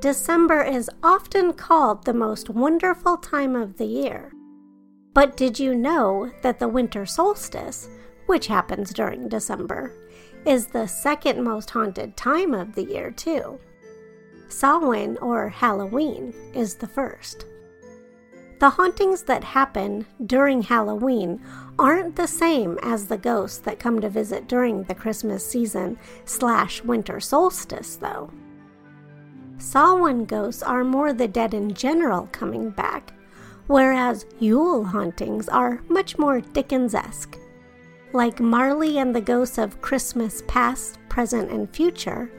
December is often called the most wonderful time of the year. But did you know that the winter solstice, which happens during December, is the second most haunted time of the year, too? Samhain, or Halloween, is the first. The hauntings that happen during Halloween aren't the same as the ghosts that come to visit during the Christmas season slash winter solstice, though. Samhain ghosts are more the dead in general coming back, whereas Yule hauntings are much more Dickens-esque. Like Marley and the ghosts of Christmas past, present, and future,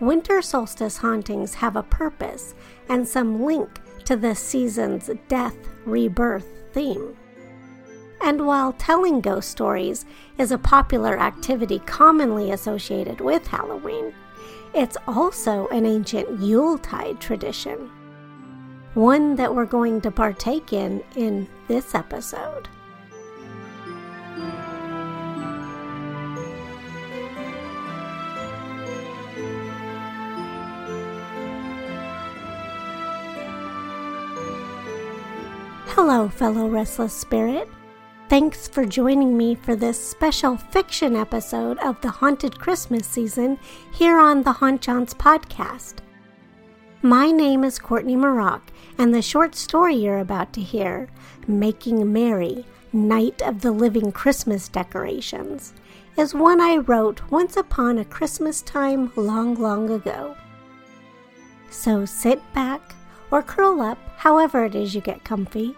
winter solstice hauntings have a purpose and some link to the season's death rebirth theme. And while telling ghost stories is a popular activity commonly associated with Halloween, it's also an ancient Yuletide tradition, one that we're going to partake in in this episode. Hello, fellow restless spirit. Thanks for joining me for this special fiction episode of the Haunted Christmas season here on the Haunt Jaunts podcast. My name is Courtney Mroch, and the short story you're about to hear, Making Merry, Night of the Living Christmas Decorations, is one I wrote once upon a Christmas time long, long ago. So sit back or curl up, however it is you get comfy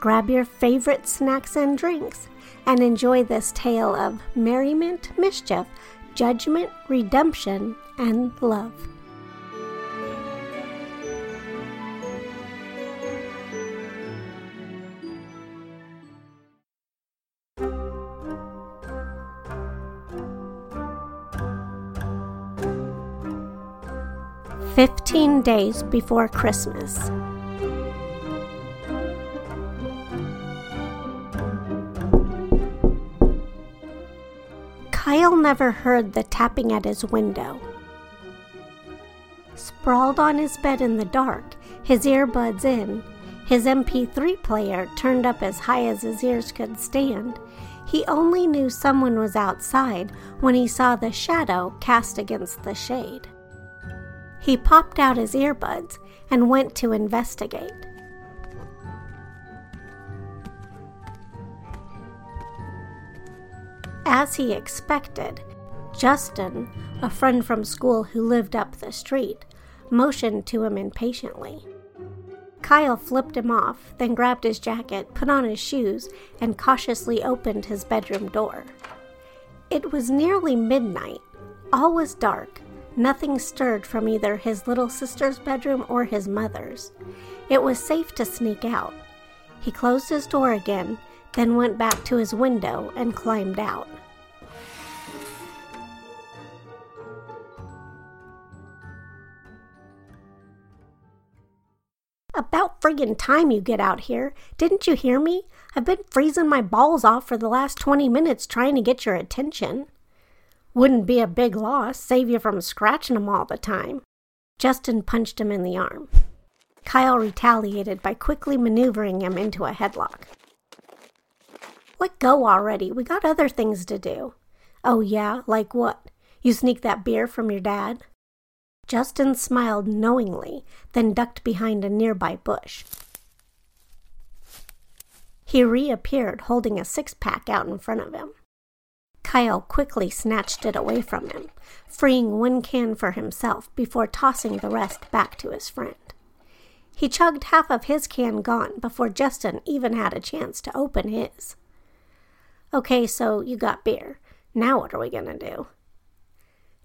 Grab your favorite snacks and drinks and enjoy this tale of merriment, mischief, judgment, redemption, and love. Fifteen days before Christmas. Kyle never heard the tapping at his window. Sprawled on his bed in the dark, his earbuds in, his MP3 player turned up as high as his ears could stand, he only knew someone was outside when he saw the shadow cast against the shade. He popped out his earbuds and went to investigate. As he expected, Justin, a friend from school who lived up the street, motioned to him impatiently. Kyle flipped him off, then grabbed his jacket, put on his shoes, and cautiously opened his bedroom door. It was nearly midnight. All was dark. Nothing stirred from either his little sister's bedroom or his mother's. It was safe to sneak out. He closed his door again, then went back to his window and climbed out. About friggin' time you get out here. Didn't you hear me? I've been freezing my balls off for the last 20 minutes trying to get your attention. Wouldn't be a big loss, save you from scratching 'em all the time. Justin punched him in the arm. Kyle retaliated by quickly maneuvering him into a headlock. Let go already. We got other things to do. Oh, yeah? Like what? You sneak that beer from your dad? Justin smiled knowingly, then ducked behind a nearby bush. He reappeared holding a six pack out in front of him. Kyle quickly snatched it away from him, freeing one can for himself before tossing the rest back to his friend. He chugged half of his can gone before Justin even had a chance to open his. Okay, so you got beer. Now what are we gonna do?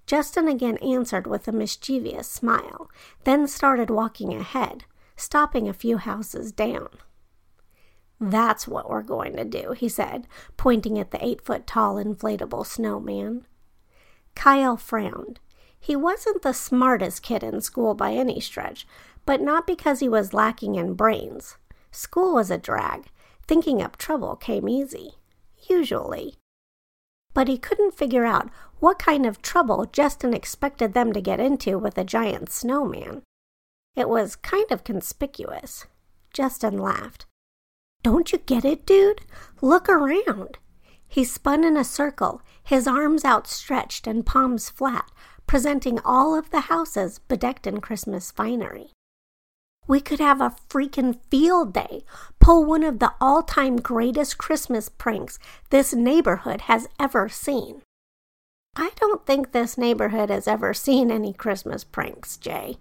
Justin again answered with a mischievous smile, then started walking ahead, stopping a few houses down. That's what we're going to do, he said, pointing at the eight foot tall inflatable snowman. Kyle frowned. He wasn't the smartest kid in school by any stretch, but not because he was lacking in brains. School was a drag. Thinking up trouble came easy. Usually but he couldn't figure out what kind of trouble Justin expected them to get into with a giant snowman. It was kind of conspicuous. Justin laughed. Don't you get it, dude? Look around. He spun in a circle, his arms outstretched and palms flat, presenting all of the houses bedecked in Christmas finery. We could have a freaking field day, pull one of the all time greatest Christmas pranks this neighborhood has ever seen. I don't think this neighborhood has ever seen any Christmas pranks, Jay.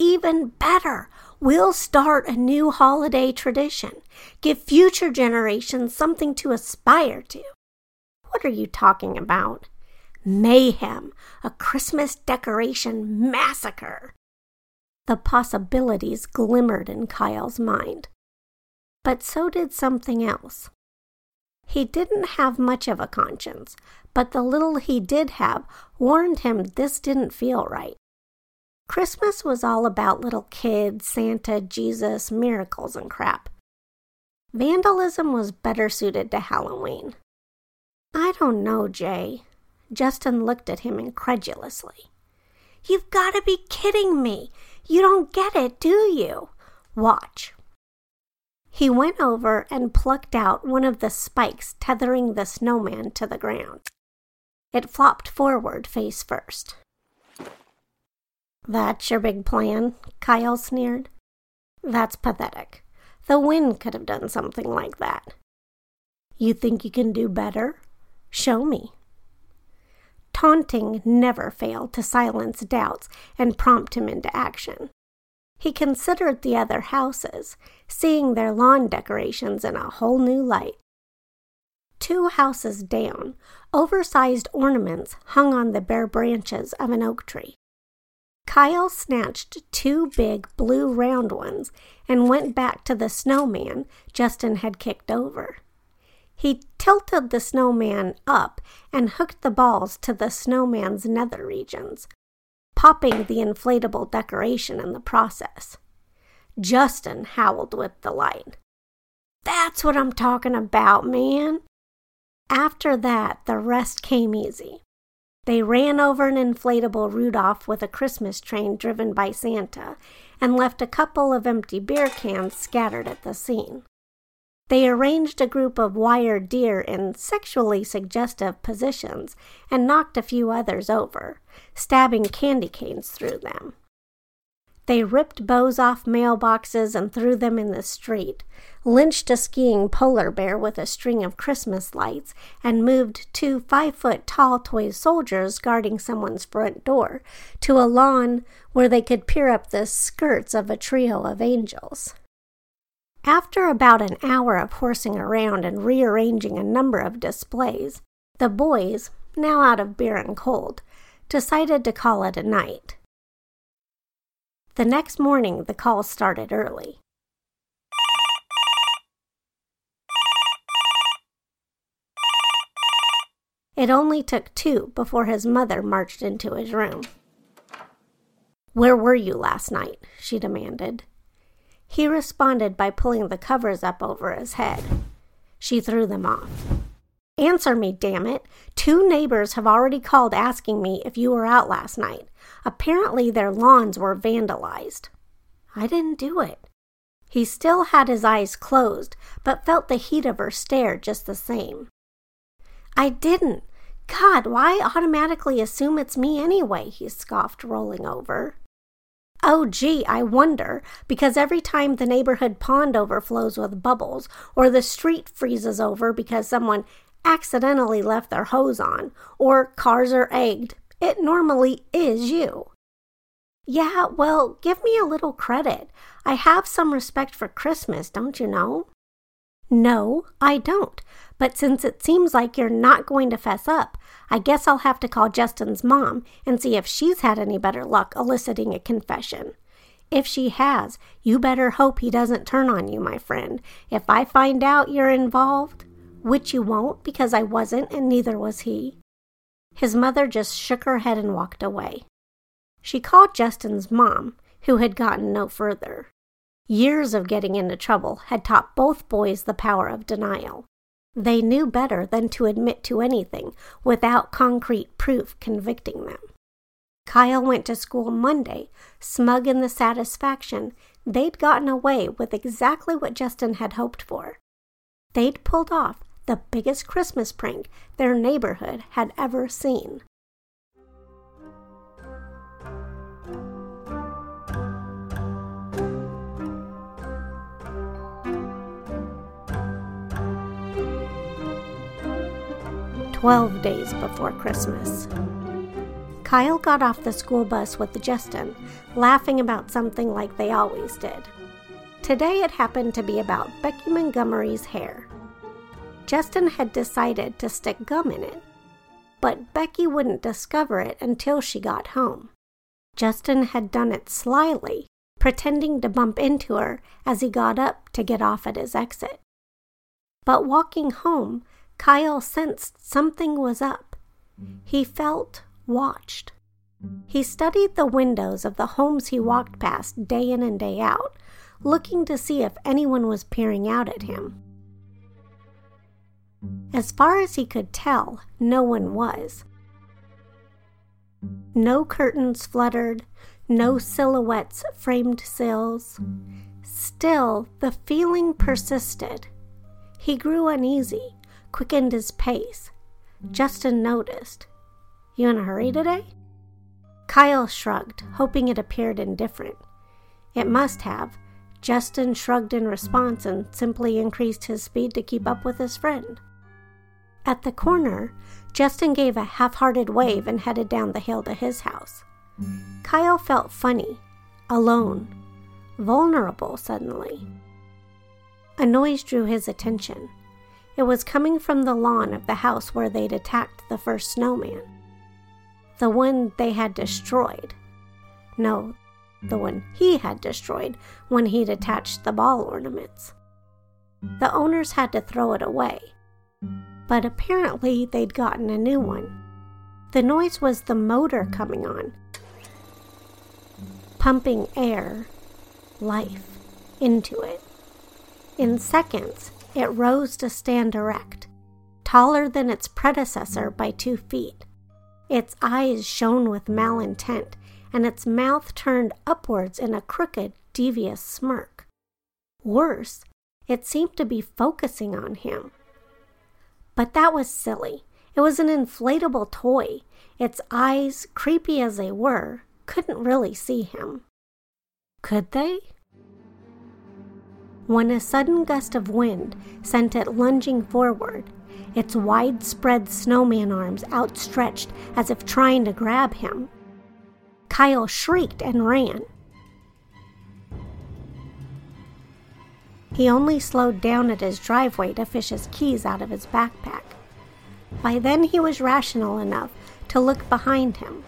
Even better, we'll start a new holiday tradition, give future generations something to aspire to. What are you talking about? Mayhem, a Christmas decoration massacre. The possibilities glimmered in Kyle's mind. But so did something else. He didn't have much of a conscience, but the little he did have warned him this didn't feel right. Christmas was all about little kids, Santa, Jesus, miracles, and crap. Vandalism was better suited to Halloween. I don't know, Jay. Justin looked at him incredulously. You've got to be kidding me. You don't get it, do you? Watch. He went over and plucked out one of the spikes tethering the snowman to the ground. It flopped forward face first. That's your big plan? Kyle sneered. That's pathetic. The wind could have done something like that. You think you can do better? Show me. Taunting never failed to silence doubts and prompt him into action. He considered the other houses, seeing their lawn decorations in a whole new light. Two houses down, oversized ornaments hung on the bare branches of an oak tree. Kyle snatched two big blue round ones and went back to the snowman Justin had kicked over. He tilted the snowman up and hooked the balls to the snowman's nether regions, popping the inflatable decoration in the process. Justin howled with delight. That's what I'm talking about, man. After that, the rest came easy. They ran over an inflatable Rudolph with a Christmas train driven by Santa and left a couple of empty beer cans scattered at the scene. They arranged a group of wire deer in sexually suggestive positions and knocked a few others over, stabbing candy canes through them. They ripped bows off mailboxes and threw them in the street, lynched a skiing polar bear with a string of Christmas lights, and moved two five foot tall toy soldiers guarding someone's front door to a lawn where they could peer up the skirts of a trio of angels. After about an hour of horsing around and rearranging a number of displays, the boys, now out of beer and cold, decided to call it a night. The next morning, the call started early. It only took two before his mother marched into his room. Where were you last night? she demanded. He responded by pulling the covers up over his head. She threw them off. Answer me, damn it. Two neighbors have already called asking me if you were out last night. Apparently, their lawns were vandalized. I didn't do it. He still had his eyes closed, but felt the heat of her stare just the same. I didn't. God, why automatically assume it's me anyway? he scoffed, rolling over. Oh, gee, I wonder, because every time the neighborhood pond overflows with bubbles, or the street freezes over because someone accidentally left their hose on, or cars are egged, it normally is you. Yeah, well, give me a little credit. I have some respect for Christmas, don't you know? No, I don't. But since it seems like you're not going to fess up, I guess I'll have to call Justin's mom and see if she's had any better luck eliciting a confession. If she has, you better hope he doesn't turn on you, my friend. If I find out you're involved, which you won't because I wasn't and neither was he. His mother just shook her head and walked away. She called Justin's mom, who had gotten no further. Years of getting into trouble had taught both boys the power of denial. They knew better than to admit to anything without concrete proof convicting them. Kyle went to school Monday, smug in the satisfaction they'd gotten away with exactly what Justin had hoped for. They'd pulled off the biggest Christmas prank their neighborhood had ever seen. Twelve days before Christmas. Kyle got off the school bus with Justin, laughing about something like they always did. Today it happened to be about Becky Montgomery's hair. Justin had decided to stick gum in it, but Becky wouldn't discover it until she got home. Justin had done it slyly, pretending to bump into her as he got up to get off at his exit. But walking home, Kyle sensed something was up. He felt watched. He studied the windows of the homes he walked past day in and day out, looking to see if anyone was peering out at him. As far as he could tell, no one was. No curtains fluttered, no silhouettes framed sills. Still, the feeling persisted. He grew uneasy, quickened his pace. Justin noticed. You in a hurry today? Kyle shrugged, hoping it appeared indifferent. It must have. Justin shrugged in response and simply increased his speed to keep up with his friend. At the corner, Justin gave a half hearted wave and headed down the hill to his house. Kyle felt funny, alone, vulnerable suddenly. A noise drew his attention. It was coming from the lawn of the house where they'd attacked the first snowman the one they had destroyed. No, the one he had destroyed when he'd attached the ball ornaments. The owners had to throw it away, but apparently they'd gotten a new one. The noise was the motor coming on, pumping air, life, into it. In seconds, it rose to stand erect, taller than its predecessor by two feet. Its eyes shone with malintent, and its mouth turned upwards in a crooked, devious smirk. Worse, it seemed to be focusing on him. But that was silly. It was an inflatable toy. Its eyes, creepy as they were, couldn't really see him. Could they? When a sudden gust of wind sent it lunging forward, its widespread snowman arms outstretched as if trying to grab him. Kyle shrieked and ran. He only slowed down at his driveway to fish his keys out of his backpack. By then he was rational enough to look behind him.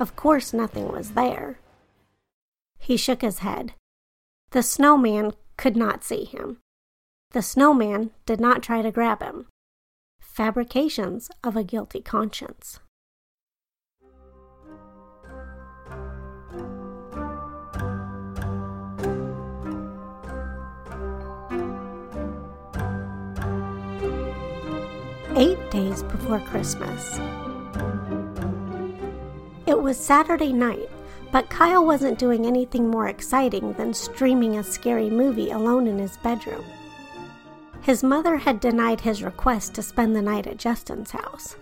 Of course, nothing was there. He shook his head. The snowman could not see him. The snowman did not try to grab him fabrications of a guilty conscience. Eight days before Christmas. It was Saturday night, but Kyle wasn't doing anything more exciting than streaming a scary movie alone in his bedroom. His mother had denied his request to spend the night at Justin's house.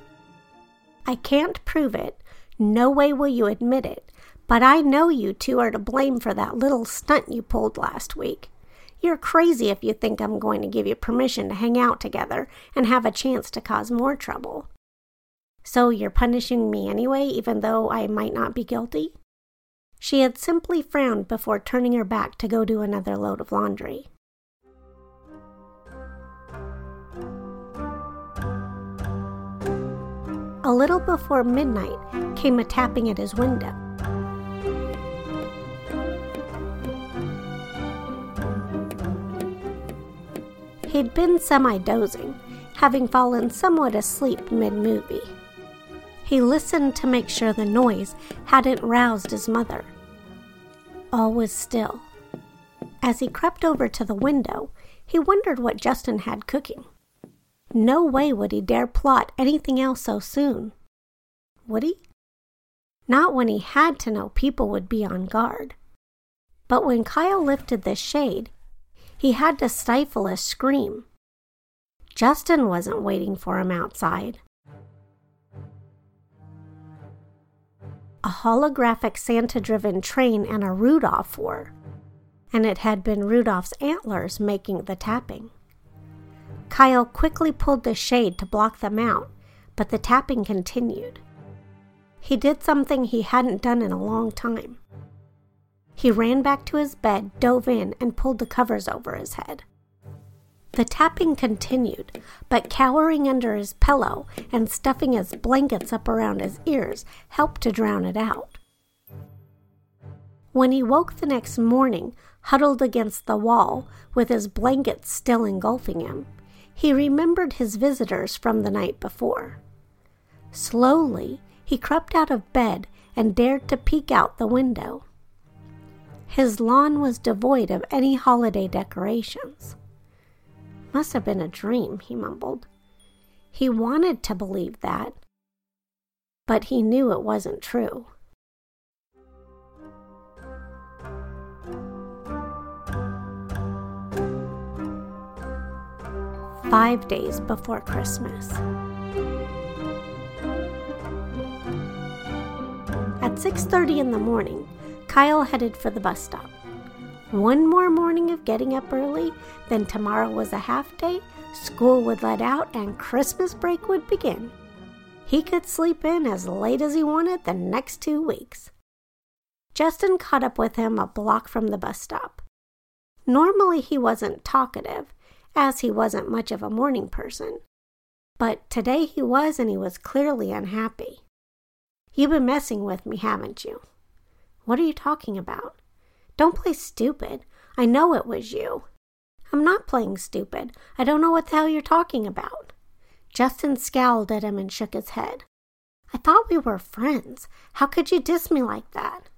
I can't prove it, no way will you admit it, but I know you two are to blame for that little stunt you pulled last week. You're crazy if you think I'm going to give you permission to hang out together and have a chance to cause more trouble. So you're punishing me anyway, even though I might not be guilty? She had simply frowned before turning her back to go do another load of laundry. A little before midnight came a tapping at his window. He'd been semi dozing, having fallen somewhat asleep mid movie. He listened to make sure the noise hadn't roused his mother. All was still. As he crept over to the window, he wondered what Justin had cooking. No way would he dare plot anything else so soon. Would he? Not when he had to know people would be on guard. But when Kyle lifted the shade, he had to stifle a scream. Justin wasn't waiting for him outside. A holographic Santa driven train and a Rudolph were, and it had been Rudolph's antlers making the tapping. Kyle quickly pulled the shade to block them out, but the tapping continued. He did something he hadn't done in a long time. He ran back to his bed, dove in, and pulled the covers over his head. The tapping continued, but cowering under his pillow and stuffing his blankets up around his ears helped to drown it out. When he woke the next morning, huddled against the wall, with his blankets still engulfing him, he remembered his visitors from the night before. Slowly, he crept out of bed and dared to peek out the window. His lawn was devoid of any holiday decorations. Must have been a dream, he mumbled. He wanted to believe that, but he knew it wasn't true. Five days before Christmas. At 6:30 in the morning, Kyle headed for the bus stop. One more morning of getting up early, then tomorrow was a half day, school would let out, and Christmas break would begin. He could sleep in as late as he wanted the next two weeks. Justin caught up with him a block from the bus stop. Normally he wasn't talkative, as he wasn't much of a morning person. But today he was, and he was clearly unhappy. You've been messing with me, haven't you? What are you talking about? Don't play stupid. I know it was you. I'm not playing stupid. I don't know what the hell you're talking about. Justin scowled at him and shook his head. I thought we were friends. How could you diss me like that?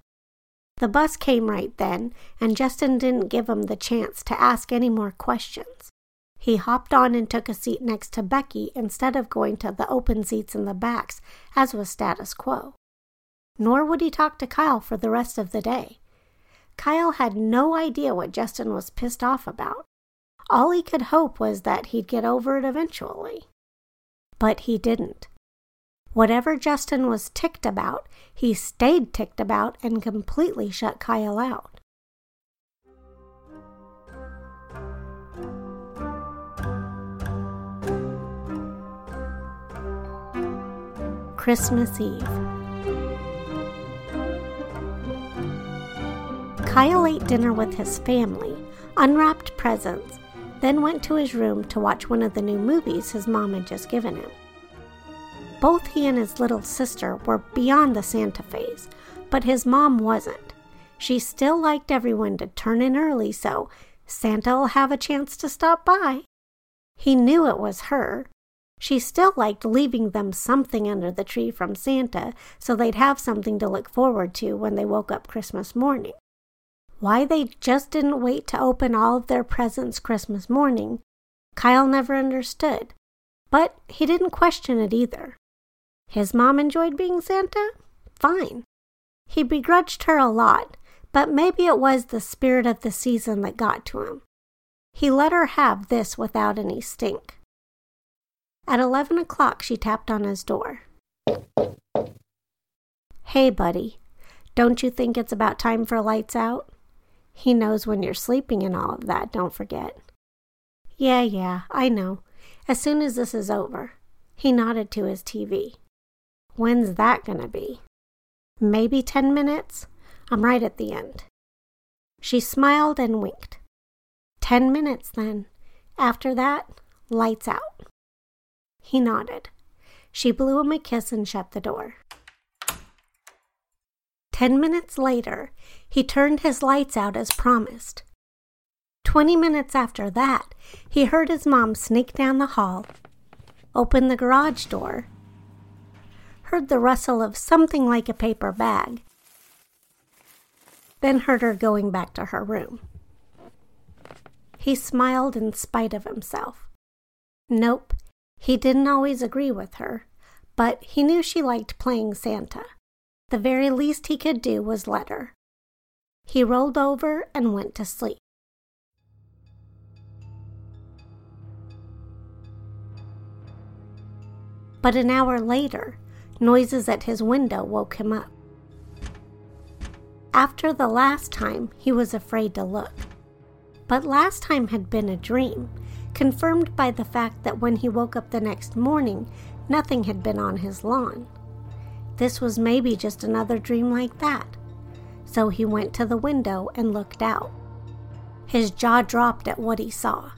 The bus came right then, and Justin didn't give him the chance to ask any more questions. He hopped on and took a seat next to Becky instead of going to the open seats in the backs, as was status quo. Nor would he talk to Kyle for the rest of the day. Kyle had no idea what Justin was pissed off about. All he could hope was that he'd get over it eventually. But he didn't. Whatever Justin was ticked about, he stayed ticked about and completely shut Kyle out. Christmas Eve. Kyle ate dinner with his family, unwrapped presents, then went to his room to watch one of the new movies his mom had just given him. Both he and his little sister were beyond the Santa phase, but his mom wasn't. She still liked everyone to turn in early so Santa'll have a chance to stop by. He knew it was her. She still liked leaving them something under the tree from Santa so they'd have something to look forward to when they woke up Christmas morning. Why they just didn't wait to open all of their presents Christmas morning, Kyle never understood. But he didn't question it either. His mom enjoyed being Santa? Fine. He begrudged her a lot, but maybe it was the spirit of the season that got to him. He let her have this without any stink. At eleven o'clock, she tapped on his door. Hey, buddy, don't you think it's about time for lights out? He knows when you're sleeping and all of that, don't forget. Yeah, yeah, I know. As soon as this is over. He nodded to his TV. When's that gonna be? Maybe ten minutes? I'm right at the end. She smiled and winked. Ten minutes then. After that, lights out. He nodded. She blew him a kiss and shut the door. Ten minutes later, he turned his lights out as promised. Twenty minutes after that, he heard his mom sneak down the hall, open the garage door, heard the rustle of something like a paper bag, then heard her going back to her room. He smiled in spite of himself. Nope, he didn't always agree with her, but he knew she liked playing Santa. The very least he could do was let her. He rolled over and went to sleep. But an hour later, noises at his window woke him up. After the last time, he was afraid to look. But last time had been a dream, confirmed by the fact that when he woke up the next morning, nothing had been on his lawn. This was maybe just another dream like that. So he went to the window and looked out. His jaw dropped at what he saw.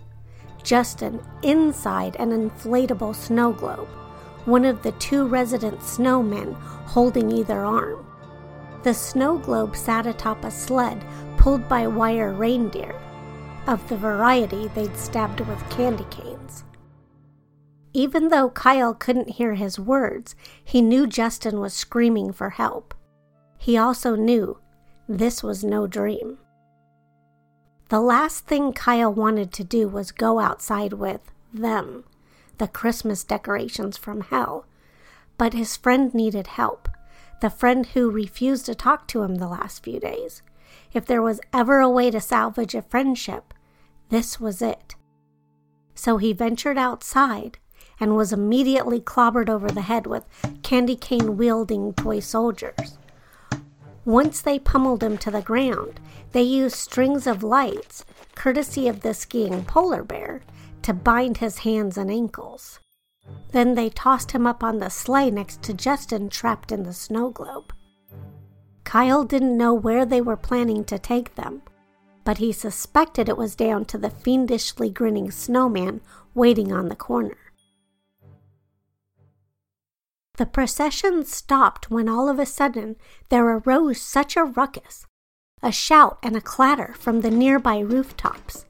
Justin inside an inflatable snow globe, one of the two resident snowmen holding either arm. The snow globe sat atop a sled pulled by wire reindeer, of the variety they'd stabbed with candy canes. Even though Kyle couldn't hear his words, he knew Justin was screaming for help. He also knew this was no dream. The last thing Kyle wanted to do was go outside with them, the Christmas decorations from hell. But his friend needed help, the friend who refused to talk to him the last few days. If there was ever a way to salvage a friendship, this was it. So he ventured outside and was immediately clobbered over the head with candy cane wielding toy soldiers. Once they pummeled him to the ground, they used strings of lights, courtesy of the skiing polar bear, to bind his hands and ankles. Then they tossed him up on the sleigh next to Justin trapped in the snow globe. Kyle didn't know where they were planning to take them, but he suspected it was down to the fiendishly grinning snowman waiting on the corner. The procession stopped when all of a sudden there arose such a ruckus, a shout and a clatter from the nearby rooftops.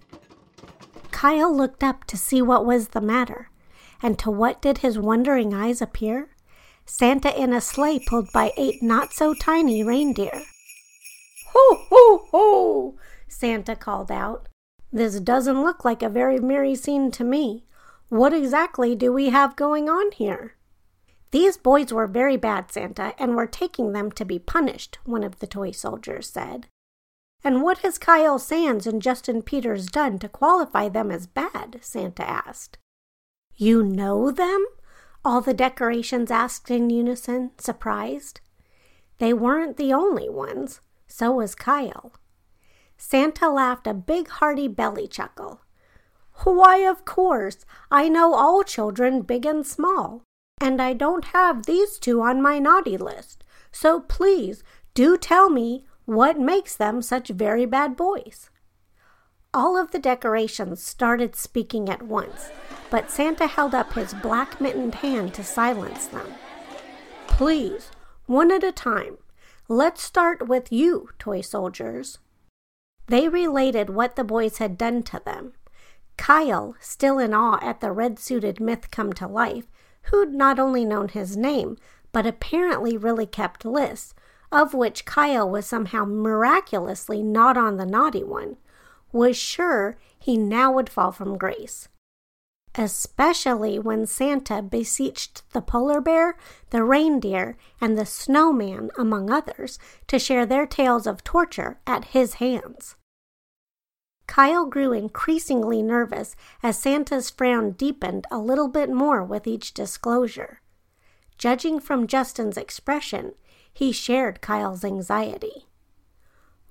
Kyle looked up to see what was the matter, and to what did his wondering eyes appear? Santa in a sleigh pulled by eight not so tiny reindeer. Ho, ho, ho! Santa called out. This doesn't look like a very merry scene to me. What exactly do we have going on here? These boys were very bad, Santa, and we're taking them to be punished, one of the toy soldiers said. And what has Kyle Sands and Justin Peters done to qualify them as bad? Santa asked. You know them? All the decorations asked in unison, surprised. They weren't the only ones. So was Kyle. Santa laughed a big hearty belly chuckle. Why, of course. I know all children, big and small and I don't have these two on my naughty list. So please do tell me what makes them such very bad boys. All of the decorations started speaking at once, but Santa held up his black mittened hand to silence them. Please, one at a time. Let's start with you, toy soldiers. They related what the boys had done to them. Kyle, still in awe at the red suited myth come to life, who'd not only known his name, but apparently really kept lists, of which Kyle was somehow miraculously not on the naughty one, was sure he now would fall from grace. Especially when Santa beseeched the polar bear, the reindeer, and the snowman, among others, to share their tales of torture at his hands. Kyle grew increasingly nervous as Santa's frown deepened a little bit more with each disclosure. Judging from Justin's expression, he shared Kyle's anxiety.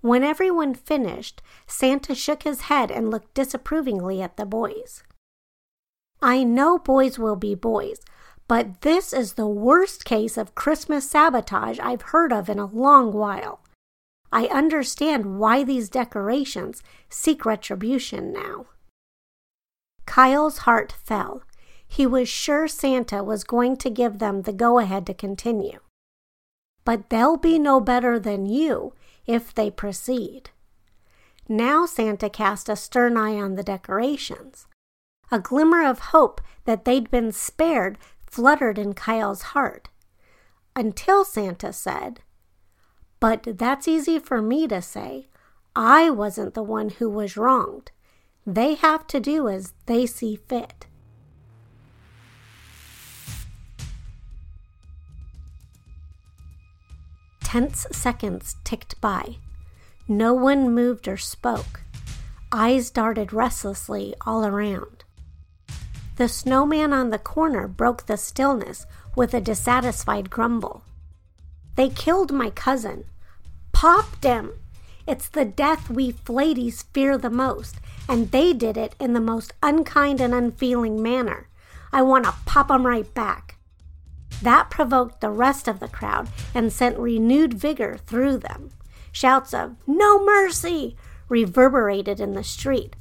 When everyone finished, Santa shook his head and looked disapprovingly at the boys. I know boys will be boys, but this is the worst case of Christmas sabotage I've heard of in a long while. I understand why these decorations seek retribution now. Kyle's heart fell. He was sure Santa was going to give them the go ahead to continue. But they'll be no better than you if they proceed. Now Santa cast a stern eye on the decorations. A glimmer of hope that they'd been spared fluttered in Kyle's heart. Until Santa said, but that's easy for me to say. I wasn't the one who was wronged. They have to do as they see fit. Tense seconds ticked by. No one moved or spoke. Eyes darted restlessly all around. The snowman on the corner broke the stillness with a dissatisfied grumble. They killed my cousin. Popped him. It's the death we Fladies fear the most, and they did it in the most unkind and unfeeling manner. I want to pop 'em right back. That provoked the rest of the crowd and sent renewed vigor through them. Shouts of No mercy reverberated in the street,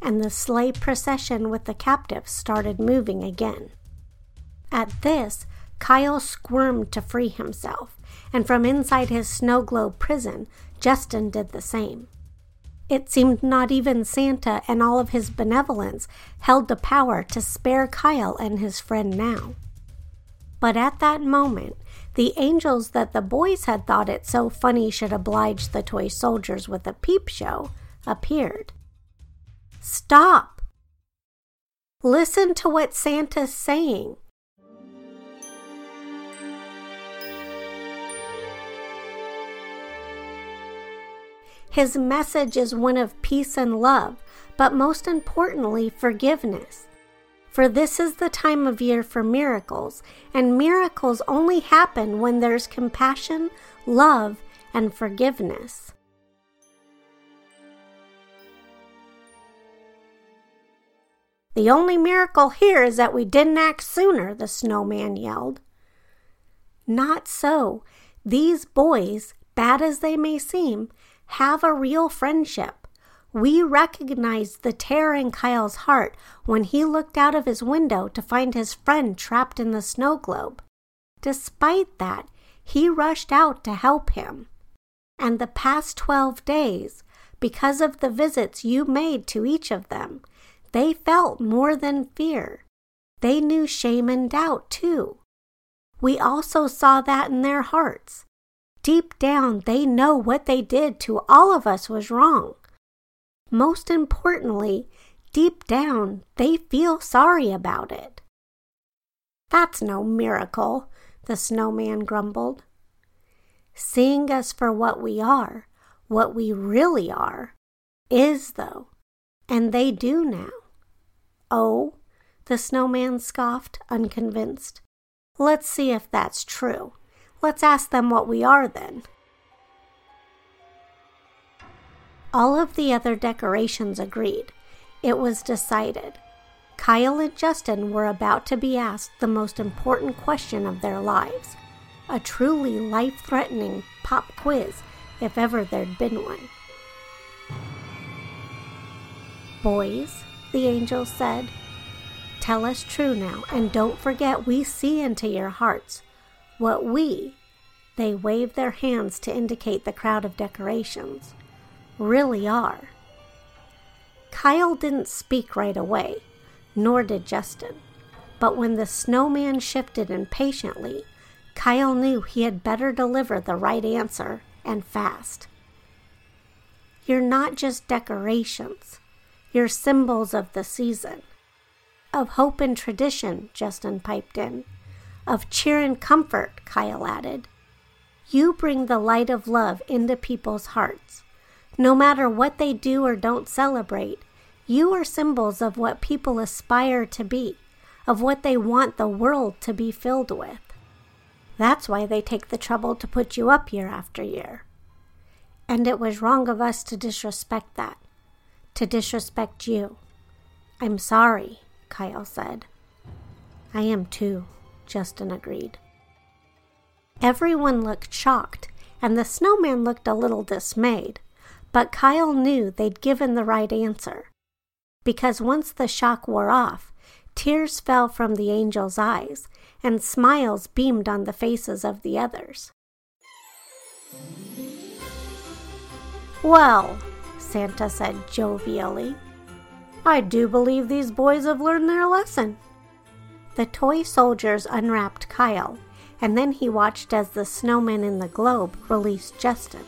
and the sleigh procession with the captives started moving again. At this, Kyle squirmed to free himself, and from inside his snow globe prison, Justin did the same. It seemed not even Santa and all of his benevolence held the power to spare Kyle and his friend now. But at that moment, the angels that the boys had thought it so funny should oblige the toy soldiers with a peep show appeared. Stop! Listen to what Santa's saying. His message is one of peace and love, but most importantly, forgiveness. For this is the time of year for miracles, and miracles only happen when there's compassion, love, and forgiveness. The only miracle here is that we didn't act sooner, the snowman yelled. Not so. These boys, bad as they may seem, have a real friendship. We recognized the terror in Kyle's heart when he looked out of his window to find his friend trapped in the snow globe. Despite that, he rushed out to help him. And the past 12 days, because of the visits you made to each of them, they felt more than fear. They knew shame and doubt, too. We also saw that in their hearts. Deep down, they know what they did to all of us was wrong. Most importantly, deep down, they feel sorry about it. That's no miracle, the snowman grumbled. Seeing us for what we are, what we really are, is, though, and they do now. Oh, the snowman scoffed, unconvinced. Let's see if that's true. Let's ask them what we are then. All of the other decorations agreed. It was decided. Kyle and Justin were about to be asked the most important question of their lives a truly life threatening pop quiz, if ever there'd been one. Boys, the angel said, tell us true now, and don't forget we see into your hearts. What we, they waved their hands to indicate the crowd of decorations really are. Kyle didn't speak right away, nor did Justin. But when the snowman shifted impatiently, Kyle knew he had better deliver the right answer and fast. You're not just decorations, you're symbols of the season. Of hope and tradition, Justin piped in. Of cheer and comfort, Kyle added. You bring the light of love into people's hearts. No matter what they do or don't celebrate, you are symbols of what people aspire to be, of what they want the world to be filled with. That's why they take the trouble to put you up year after year. And it was wrong of us to disrespect that, to disrespect you. I'm sorry, Kyle said. I am too, Justin agreed. Everyone looked shocked, and the snowman looked a little dismayed. But Kyle knew they'd given the right answer. Because once the shock wore off, tears fell from the angel's eyes and smiles beamed on the faces of the others. Well, Santa said jovially, I do believe these boys have learned their lesson. The toy soldiers unwrapped Kyle, and then he watched as the snowman in the globe released Justin.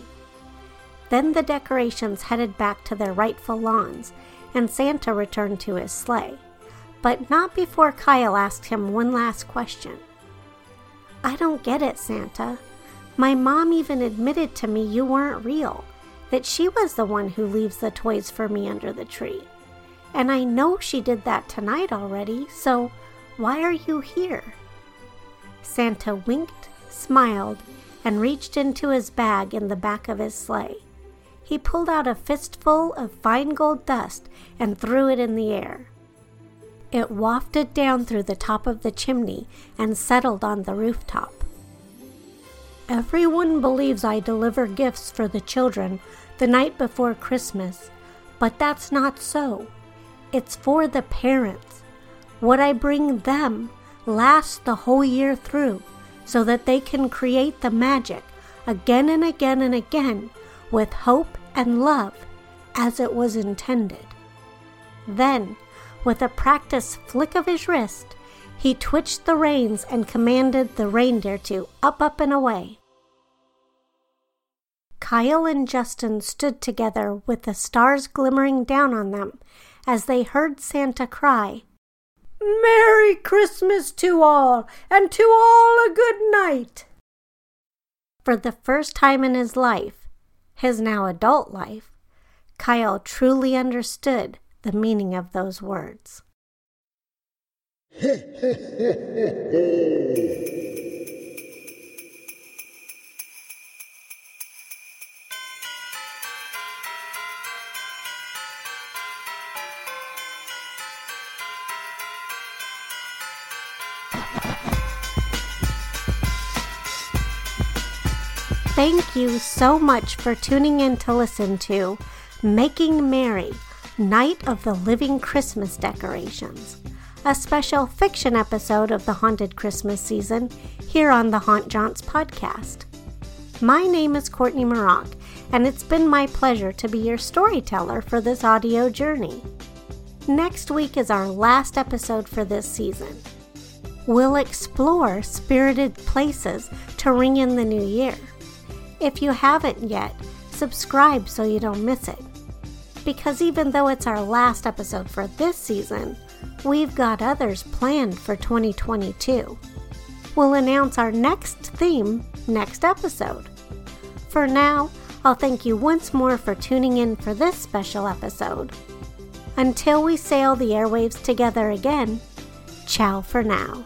Then the decorations headed back to their rightful lawns, and Santa returned to his sleigh. But not before Kyle asked him one last question. I don't get it, Santa. My mom even admitted to me you weren't real, that she was the one who leaves the toys for me under the tree. And I know she did that tonight already, so why are you here? Santa winked, smiled, and reached into his bag in the back of his sleigh. He pulled out a fistful of fine gold dust and threw it in the air. It wafted down through the top of the chimney and settled on the rooftop. Everyone believes I deliver gifts for the children the night before Christmas, but that's not so. It's for the parents. What I bring them lasts the whole year through so that they can create the magic again and again and again with hope and love as it was intended. Then, with a practiced flick of his wrist, he twitched the reins and commanded the reindeer to up, up, and away. Kyle and Justin stood together with the stars glimmering down on them as they heard Santa cry, Merry Christmas to all, and to all a good night. For the first time in his life, his now adult life, Kyle truly understood the meaning of those words. Thank you so much for tuning in to listen to Making Merry Night of the Living Christmas Decorations, a special fiction episode of the Haunted Christmas season here on the Haunt Jaunts podcast. My name is Courtney Mroch, and it's been my pleasure to be your storyteller for this audio journey. Next week is our last episode for this season. We'll explore spirited places to ring in the new year. If you haven't yet, subscribe so you don't miss it. Because even though it's our last episode for this season, we've got others planned for 2022. We'll announce our next theme next episode. For now, I'll thank you once more for tuning in for this special episode. Until we sail the airwaves together again, ciao for now.